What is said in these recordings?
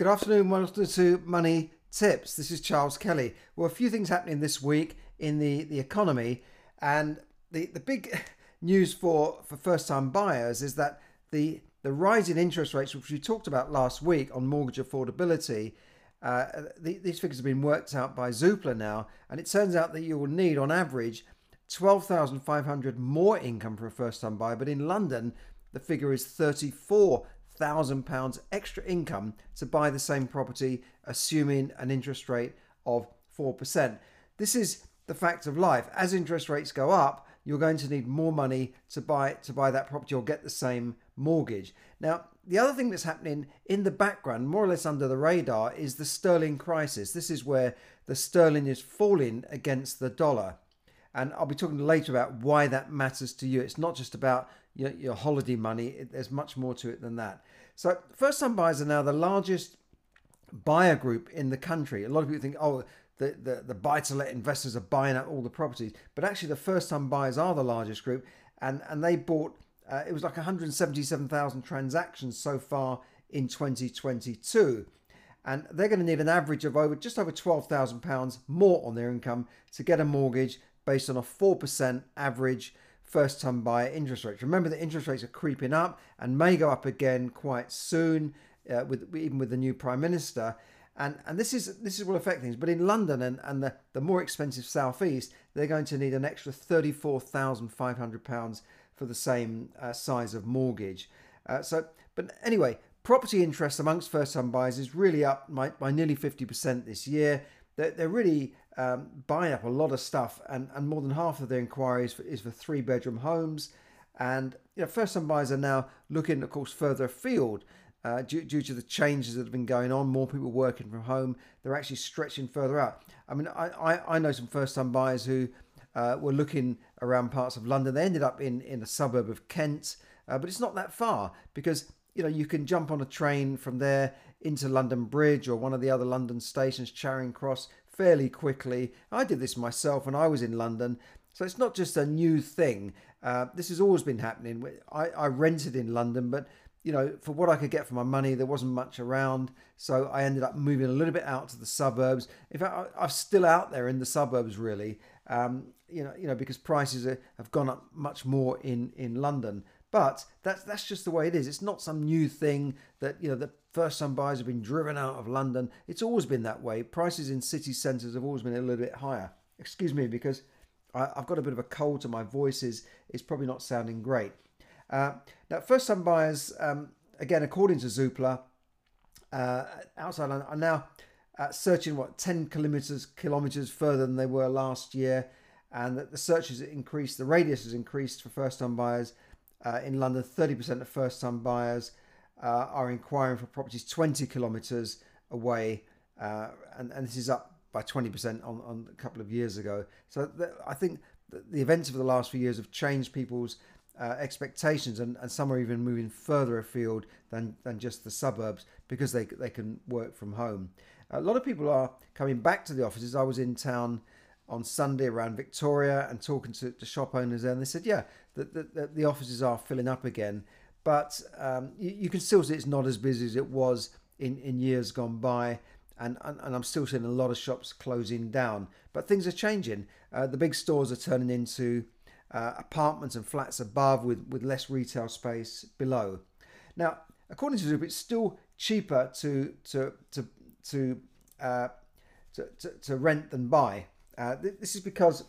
Good afternoon, welcome to Money Tips. This is Charles Kelly. Well, a few things happening this week in the, the economy, and the, the big news for, for first time buyers is that the, the rise in interest rates, which we talked about last week on mortgage affordability, uh, the, these figures have been worked out by Zoopla now, and it turns out that you will need, on average, 12,500 more income for a first time buyer, but in London, the figure is 34 thousand pounds extra income to buy the same property, assuming an interest rate of four percent. This is the fact of life. As interest rates go up, you're going to need more money to buy to buy that property or get the same mortgage. Now, the other thing that's happening in the background, more or less under the radar, is the sterling crisis. This is where the sterling is falling against the dollar. And I'll be talking later about why that matters to you. It's not just about your, your holiday money, it, there's much more to it than that. So, first time buyers are now the largest buyer group in the country. A lot of people think, oh, the, the, the buy to let investors are buying up all the properties. But actually, the first time buyers are the largest group. And, and they bought, uh, it was like 177,000 transactions so far in 2022 and they're going to need an average of over just over £12,000 more on their income to get a mortgage based on a 4% average first time buyer interest rates. Remember that interest rates are creeping up and may go up again quite soon, uh, with even with the new prime minister. And, and this is this is will affect things. But in London and, and the, the more expensive southeast, they're going to need an extra thirty four thousand five hundred pounds for the same uh, size of mortgage. Uh, so, but anyway, property interest amongst first time buyers is really up by, by nearly fifty percent this year. They're, they're really um, buying up a lot of stuff, and, and more than half of their inquiries for, is for three bedroom homes. And you know, first time buyers are now looking, of course, further afield. Uh, due, due to the changes that have been going on, more people working from home, they're actually stretching further out. I mean, I, I, I know some first time buyers who uh, were looking around parts of London. They ended up in, in a suburb of Kent, uh, but it's not that far because you know you can jump on a train from there into London Bridge or one of the other London stations, Charing Cross, fairly quickly. I did this myself when I was in London. So it's not just a new thing. Uh, this has always been happening. I, I rented in London, but you know, for what I could get for my money, there wasn't much around. So I ended up moving a little bit out to the suburbs. In fact, I'm still out there in the suburbs, really. Um, you know, you know, because prices are, have gone up much more in in London. But that's that's just the way it is. It's not some new thing that you know that first time buyers have been driven out of London. It's always been that way. Prices in city centres have always been a little bit higher. Excuse me, because I, have got a bit of a cold, so my voice is is probably not sounding great. Uh, now, first time buyers, um, again, according to Zoopla, uh, outside London are now uh, searching what 10 kilometers kilometers further than they were last year, and that the search has increased, the radius has increased for first time buyers uh, in London, 30% of first time buyers uh, are inquiring for properties 20 kilometres away, uh, and, and this is up by 20% on, on a couple of years ago. So I think the events of the last few years have changed people's uh, expectations, and, and some are even moving further afield than, than just the suburbs because they, they can work from home. A lot of people are coming back to the offices. I was in town on Sunday around Victoria and talking to, shop owners there, and they said, yeah, the, the, the, offices are filling up again, but um, you, you, can still see it's not as busy as it was in, in years gone by. And, and, and I'm still seeing a lot of shops closing down, but things are changing. Uh, the big stores are turning into uh, apartments and flats above with, with less retail space below. Now, according to Zoop, it's still cheaper to to to to, uh, to, to, to, rent than buy. Uh, this is because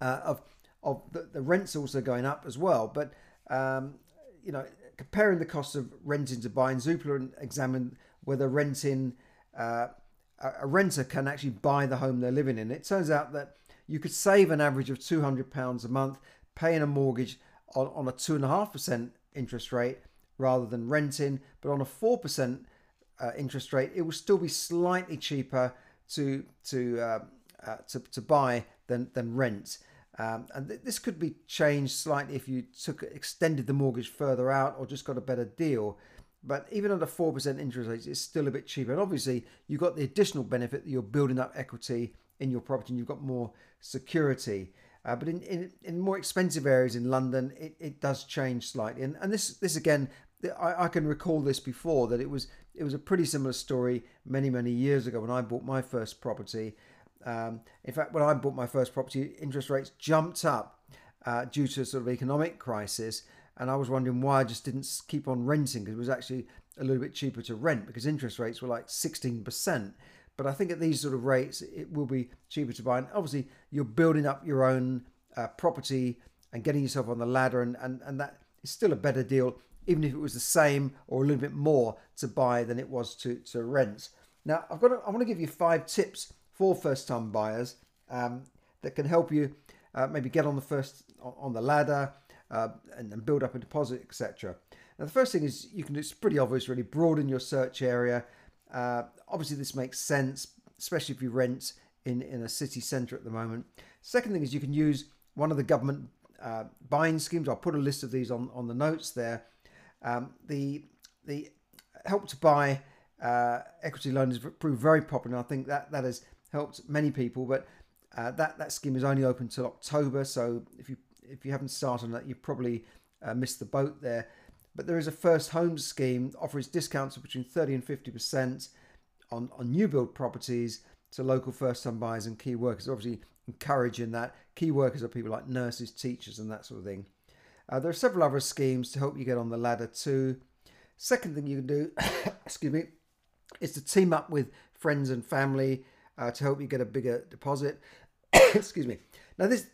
uh, of of the, the, rents also going up as well. But um, you know, comparing the cost of renting to buying, Zoopla examined whether renting uh, a renter can actually buy the home they're living in. It turns out that you could save an average of two hundred pounds a month paying a mortgage on, on a two and a half percent interest rate rather than renting, but on a four percent uh, interest rate, it will still be slightly cheaper to to uh, to, to buy than, than rent. Um, and th- this could be changed slightly if you took extended the mortgage further out or just got a better deal. But even a 4% interest rate, it's still a bit cheaper. And obviously, you've got the additional benefit that you're building up equity in your property and you've got more security. Uh, but in, in, in more expensive areas in London, it, it does change slightly. And, and this, this again, I, I can recall this before that it was it was a pretty similar story many many years ago when I bought my first property. Um, in fact, when I bought my first property, interest rates jumped up uh, due to sort of economic crisis, and I was wondering why I just didn't keep on renting because it was actually a little bit cheaper to rent because interest rates were like 16%. But I think at these sort of rates, it will be cheaper to buy. And obviously, you're building up your own uh, property and getting yourself on the ladder, and, and, and that is still a better deal, even if it was the same or a little bit more to buy than it was to, to rent. Now, I've got to, I want to give you five tips for first time buyers um, that can help you uh, maybe get on the first on the ladder uh, and, and, build up a deposit, etc. Now, the first thing is you can. It's pretty obvious, really. Broaden your search area. Uh, obviously, this makes sense, especially if you rent in in a city centre at the moment. Second thing is you can use one of the government uh, buying schemes. I'll put a list of these on on the notes there. Um, the the help to buy uh, equity loan has proved very popular. and I think that that has helped many people, but uh, that that scheme is only open till October, so if you if you haven't started on that, you probably uh, missed the boat there. But there is a first home scheme offers discounts of between 30 and 50 percent on on new build properties to local first time buyers and key workers. Obviously, encouraging that key workers are people like nurses, teachers, and that sort of thing. Uh, there are several other schemes to help you get on the ladder too. Second thing you can do, excuse me, is to team up with friends and family uh, to help you get a bigger deposit. Excuse me. Now this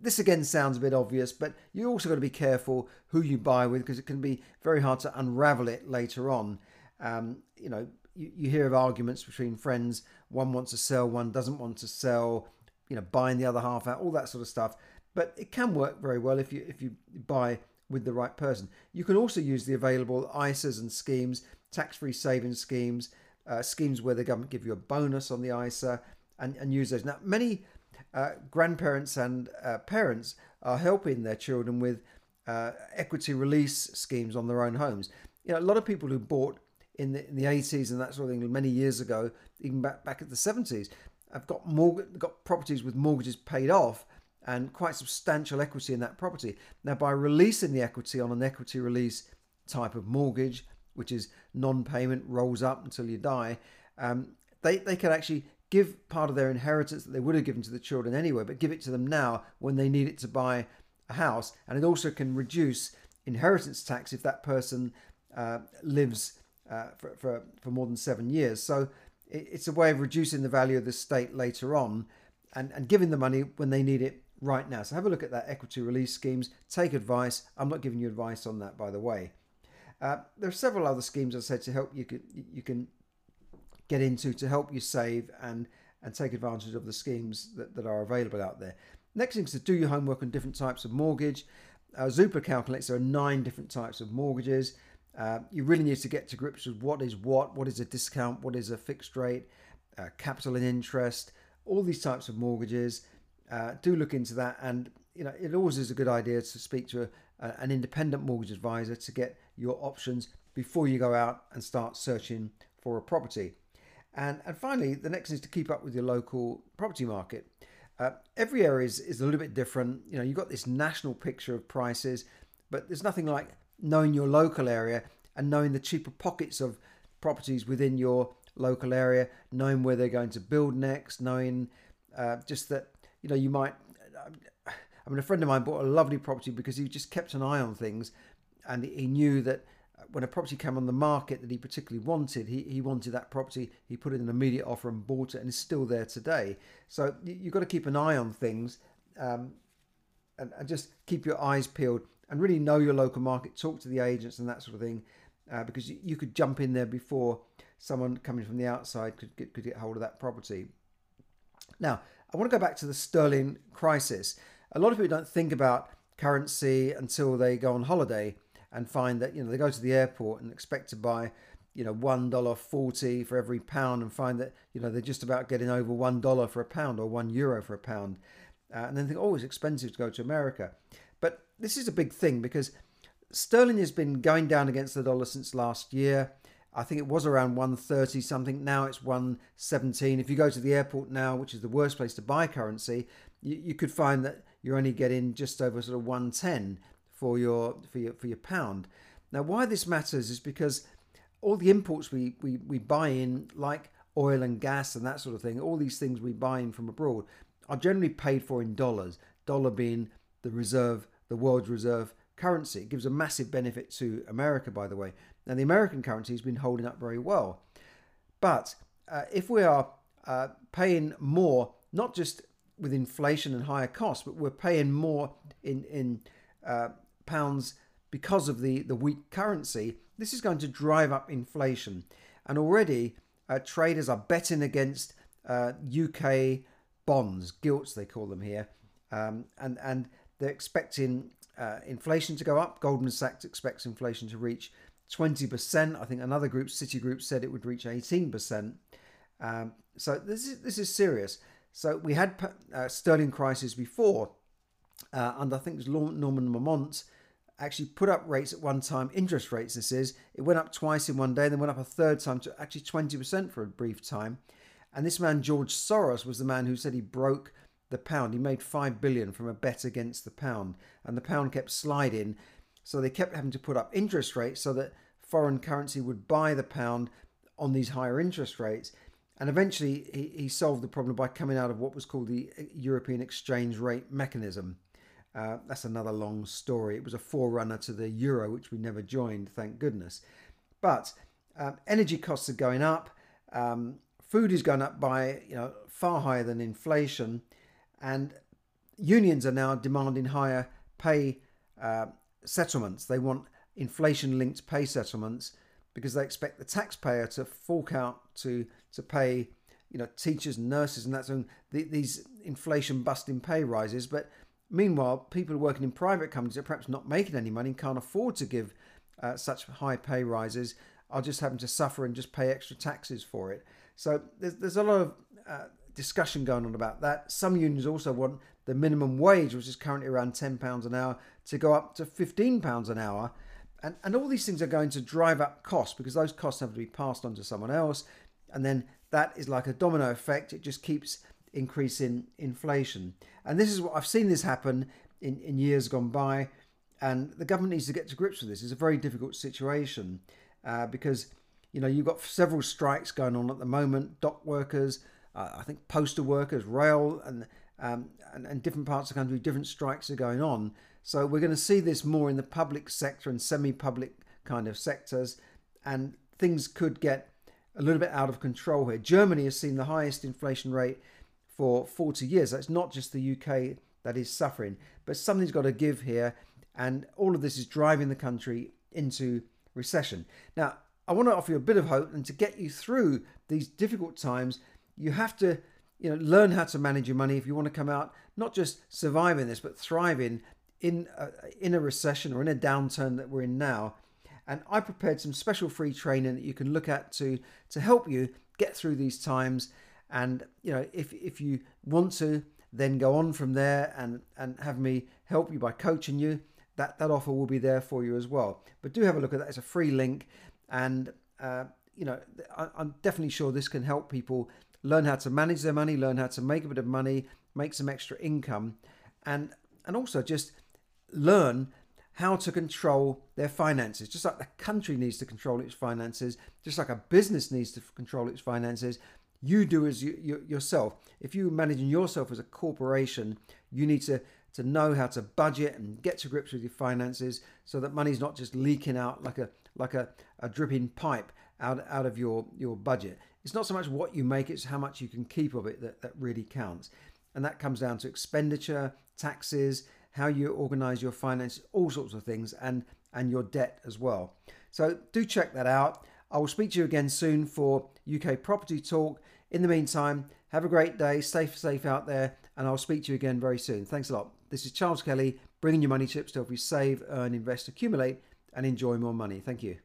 this again sounds a bit obvious, but you also got to be careful who you buy with because it can be very hard to unravel it later on. Um, you know, you, you hear of arguments between friends. One wants to sell, one doesn't want to sell. You know, buying the other half out, all that sort of stuff. But it can work very well if you if you buy with the right person. You can also use the available ISAs and schemes, tax-free savings schemes, uh, schemes where the government give you a bonus on the ISA and, and use those. Now, many uh, grandparents and uh, parents are helping their children with uh, equity release schemes on their own homes. You know, a lot of people who bought in the, in the 80s and that sort of thing many years ago, even back back at the 70s, have got mortgage, got properties with mortgages paid off and quite substantial equity in that property. Now, by releasing the equity on an equity release type of mortgage, which is non-payment, rolls up until you die, um, they they can actually give part of their inheritance that they would have given to the children anyway, but give it to them now when they need it to buy a house, and it also can reduce inheritance tax if that person uh, lives uh, for, for for more than seven years. So it, it's a way of reducing the value of the state later on, and and giving the money when they need it right now. So have a look at that equity release schemes. Take advice. I'm not giving you advice on that, by the way. Uh, there are several other schemes, I said, to help you you can get into to help you save and and take advantage of the schemes that, that are available out there. Next thing is to do your homework on different types of mortgage. Uh, Zoopla calculates there are nine different types of mortgages. Uh, you really need to get to grips with what is what, what is a discount, what is a fixed rate, uh, capital and interest, all these types of mortgages. Uh, do look into that, and you know it always is a good idea to speak to a, a, an independent mortgage advisor to get your options before you go out and start searching for a property. And, and finally, the next is to keep up with your local property market. Uh, every area is, is a little bit different. You know, you've got this national picture of prices, but there's nothing like knowing your local area and knowing the cheaper pockets of properties within your local area, knowing where they're going to build next, knowing uh, just that, you know, you might. I mean, a friend of mine bought a lovely property because he just kept an eye on things and he knew that when a property came on the market that he particularly wanted, he, he wanted that property, he put in an immediate offer and bought it, and it's still there today. So you, have got to keep an eye on things um, and, and, just keep your eyes peeled and really know your local market, talk to the agents and that sort of thing, uh, because you, you, could jump in there before someone coming from the outside could get, could get hold of that property. Now, I want to go back to the sterling crisis. A lot of people don't think about currency until they go on holiday and find that you know they go to the airport and expect to buy you know one dollar forty for every pound and find that you know they're just about getting over one dollar for a pound or one euro for a pound. Uh, and then think oh it's expensive to go to america. But this is a big thing because sterling has been going down against the dollar since last year. I think it was around 130 something. Now it's 117 if you go to the airport now which is the worst place to buy currency you, you could find that you're only getting just over sort of 110 for your for your for your pound. Now, why this matters is because all the imports we, we, we buy in, like oil and gas and that sort of thing, all these things we buy in from abroad are generally paid for in dollars, dollar being the reserve, the world's reserve currency. It gives a massive benefit to America, by the way. Now, the American currency has been holding up very well. But uh, if we are uh, paying more, not just with inflation and higher costs, but we're paying more in, in uh, pounds because of the, the weak currency, this is going to drive up inflation. And already uh, traders are betting against UK uh, bonds, gilts they call them here, um, and, and they're expecting uh, inflation to go up. Goldman Sachs expects inflation to reach 20%. I think another group, Citigroup, said it would reach 18%. Um, so this is this is serious. So we had uh, sterling crisis before, uh, and I think it was Norman Lamont actually put up rates at one time, interest rates. This is it went up twice in one day, then went up a third time to actually 20% for a brief time. And this man George Soros was the man who said he broke the pound. He made five billion from a bet against the pound, and the pound kept sliding. So they kept having to put up interest rates so that foreign currency would buy the pound on these higher interest rates. And eventually, he, he solved the problem by coming out of what was called the European exchange rate mechanism. Uh, that's another long story. It was a forerunner to the euro, which we never joined, thank goodness. But um, energy costs are going up. Um, food is going up by you know far higher than inflation, and unions are now demanding higher pay uh, settlements. They want inflation-linked pay settlements because they expect the taxpayer to fork out to to pay you know teachers and nurses and that's so these inflation busting pay rises. But meanwhile people working in private companies are perhaps not making any money and can't afford to give uh, such high pay rises are just having to suffer and just pay extra taxes for it. So there's, there's a lot of uh, discussion going on about that. Some unions also want the minimum wage which is currently around 10 pounds an hour to go up to 15 pounds an hour and, and all these things are going to drive up costs because those costs have to be passed on to someone else. And then that is like a domino effect. It just keeps increasing inflation. And this is what I've seen this happen in, in years gone by. And the government needs to get to grips with this. It's a very difficult situation uh, because, you know, you've got several strikes going on at the moment dock workers, uh, I think postal workers, rail, and, um, and, and different parts of the country, different strikes are going on. So we're going to see this more in the public sector and semi-public kind of sectors, and things could get a little bit out of control here. Germany has seen the highest inflation rate for 40 years. That's not just the UK that is suffering, but something's got to give here, and all of this is driving the country into recession. Now, I want to offer you a bit of hope, and to get you through these difficult times, you have to you know learn how to manage your money if you want to come out not just surviving this but thriving in a, in a recession or in a downturn that we're in now. And I prepared some special free training that you can look at to to help you get through these times. And you know, if if you want to, then go on from there and and have me help you by coaching you. That that offer will be there for you as well. But do have a look at that. It's a free link, and uh, you know, I, I'm definitely sure this can help people learn how to manage their money, learn how to make a bit of money, make some extra income, and and also just learn how to control their finances. Just like the country needs to control its finances, just like a business needs to control its finances, you do as you, you, yourself. If you're managing yourself as a corporation, you need to, to know how to budget and get to grips with your finances so that money's not just leaking out like a like a, a dripping pipe out, out of your, your budget. It's not so much what you make, it's how much you can keep of it that, that really counts. And that comes down to expenditure, taxes, how you organize your finances, all sorts of things, and and your debt as well. So do check that out. I will speak to you again soon for UK property talk. In the meantime, have a great day, stay safe out there, and I'll speak to you again very soon. Thanks a lot. This is Charles Kelly, bringing you money tips to help you save, earn, invest, accumulate, and enjoy more money. Thank you.